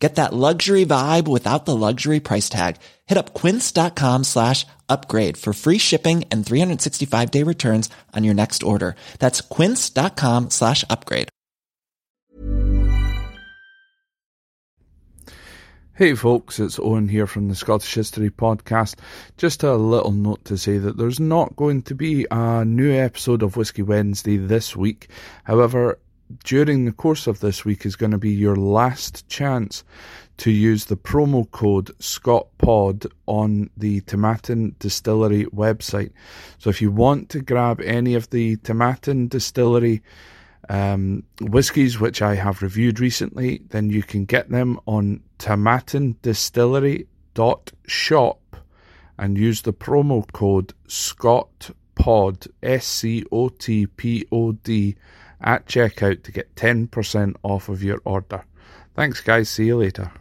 Get that luxury vibe without the luxury price tag. Hit up quince.com slash upgrade for free shipping and 365 day returns on your next order. That's quince.com slash upgrade. Hey folks, it's Owen here from the Scottish History Podcast. Just a little note to say that there's not going to be a new episode of Whisky Wednesday this week. However, during the course of this week is going to be your last chance to use the promo code ScotPod on the Tomatin Distillery website. So if you want to grab any of the Tomatin Distillery um, whiskies which I have reviewed recently, then you can get them on tomatindistillery.shop and use the promo code ScotPod, S C O T P O D at checkout to get 10% off of your order. Thanks, guys. See you later.